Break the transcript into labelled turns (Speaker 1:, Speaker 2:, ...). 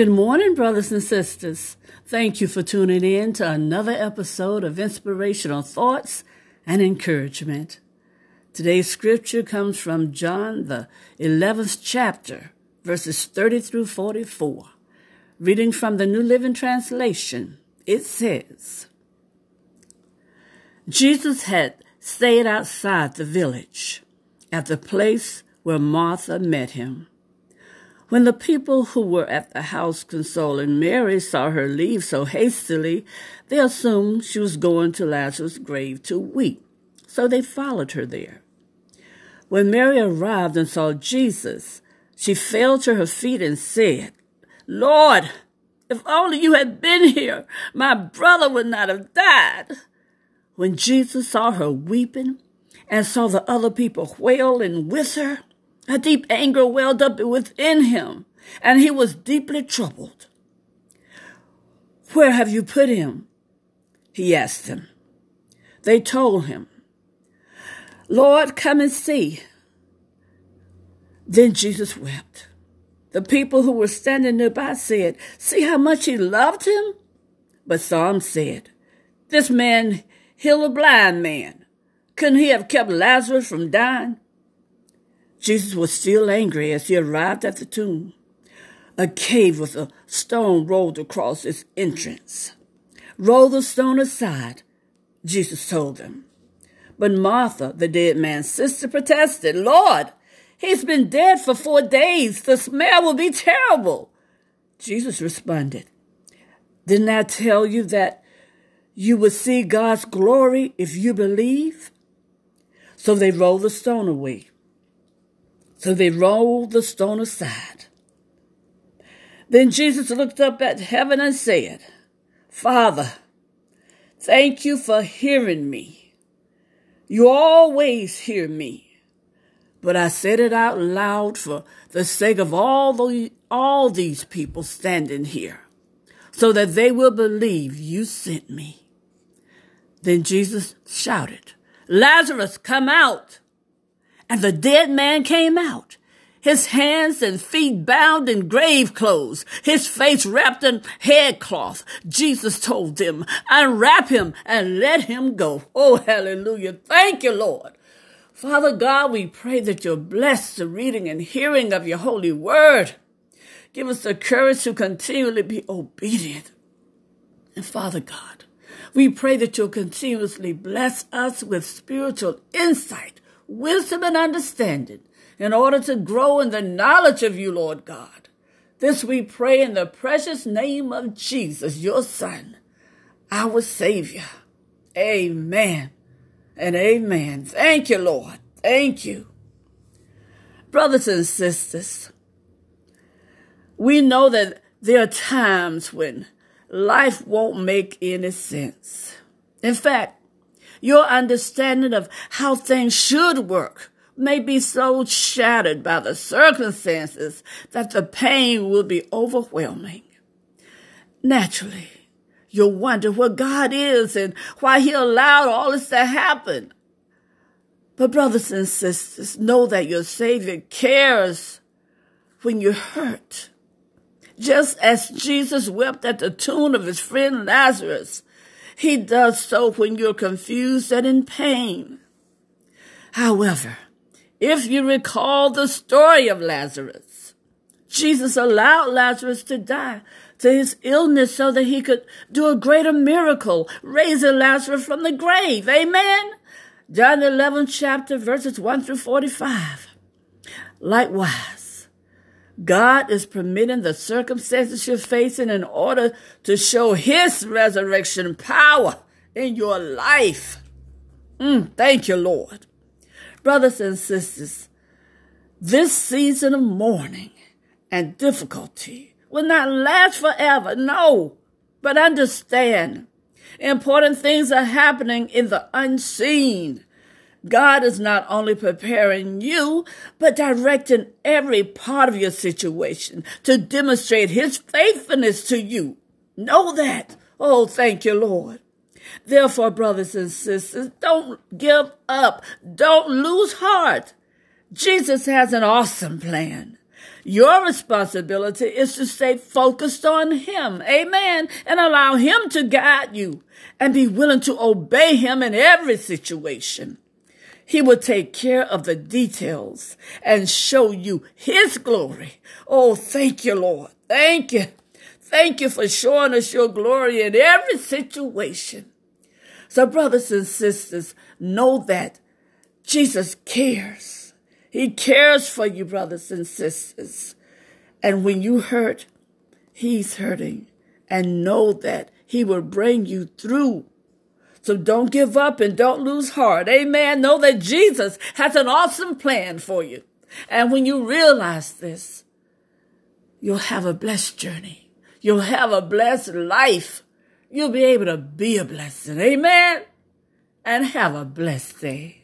Speaker 1: Good morning, brothers and sisters. Thank you for tuning in to another episode of Inspirational Thoughts and Encouragement. Today's scripture comes from John, the 11th chapter, verses 30 through 44. Reading from the New Living Translation, it says, Jesus had stayed outside the village at the place where Martha met him. When the people who were at the house consoling Mary saw her leave so hastily, they assumed she was going to Lazarus' grave to weep, so they followed her there. When Mary arrived and saw Jesus, she fell to her feet and said, Lord, if only you had been here, my brother would not have died. When Jesus saw her weeping and saw the other people wailing with her, a deep anger welled up within him, and he was deeply troubled. Where have you put him? He asked them. They told him, Lord, come and see. Then Jesus wept. The people who were standing nearby said, See how much he loved him? But some said, This man healed a blind man. Couldn't he have kept Lazarus from dying? Jesus was still angry as he arrived at the tomb. A cave with a stone rolled across its entrance. Roll the stone aside, Jesus told them. But Martha, the dead man's sister, protested, Lord, he's been dead for four days. The smell will be terrible. Jesus responded, Didn't I tell you that you would see God's glory if you believe? So they rolled the stone away. So they rolled the stone aside. Then Jesus looked up at heaven and said, Father, thank you for hearing me. You always hear me. But I said it out loud for the sake of all, the, all these people standing here, so that they will believe you sent me. Then Jesus shouted, Lazarus, come out. And the dead man came out, his hands and feet bound in grave clothes, his face wrapped in headcloth. Jesus told them, unwrap him and let him go. Oh, hallelujah. Thank you, Lord. Father God, we pray that you'll bless the reading and hearing of your holy word. Give us the courage to continually be obedient. And Father God, we pray that you'll continuously bless us with spiritual insight wisdom and understanding in order to grow in the knowledge of you, Lord God. This we pray in the precious name of Jesus, your Son, our Savior. Amen and amen. Thank you, Lord. Thank you. Brothers and sisters, we know that there are times when life won't make any sense. In fact, your understanding of how things should work may be so shattered by the circumstances that the pain will be overwhelming. Naturally, you'll wonder where God is and why He allowed all this to happen. But, brothers and sisters, know that your Savior cares when you're hurt. Just as Jesus wept at the tomb of his friend Lazarus, he does so when you're confused and in pain. However, if you recall the story of Lazarus, Jesus allowed Lazarus to die to his illness so that he could do a greater miracle, raising Lazarus from the grave. Amen. John 11 chapter verses 1 through 45. Likewise, God is permitting the circumstances you're facing in order to show His resurrection power in your life. Mm, thank you, Lord. Brothers and sisters, this season of mourning and difficulty will not last forever, no, but understand important things are happening in the unseen God is not only preparing you, but directing every part of your situation to demonstrate his faithfulness to you. Know that. Oh, thank you, Lord. Therefore, brothers and sisters, don't give up. Don't lose heart. Jesus has an awesome plan. Your responsibility is to stay focused on Him. Amen. And allow Him to guide you and be willing to obey Him in every situation. He will take care of the details and show you His glory. Oh, thank you, Lord. Thank you. Thank you for showing us your glory in every situation. So, brothers and sisters, know that Jesus cares. He cares for you, brothers and sisters. And when you hurt, He's hurting. And know that He will bring you through. So don't give up and don't lose heart. Amen. Know that Jesus has an awesome plan for you. And when you realize this, you'll have a blessed journey. You'll have a blessed life. You'll be able to be a blessing. Amen. And have a blessed day.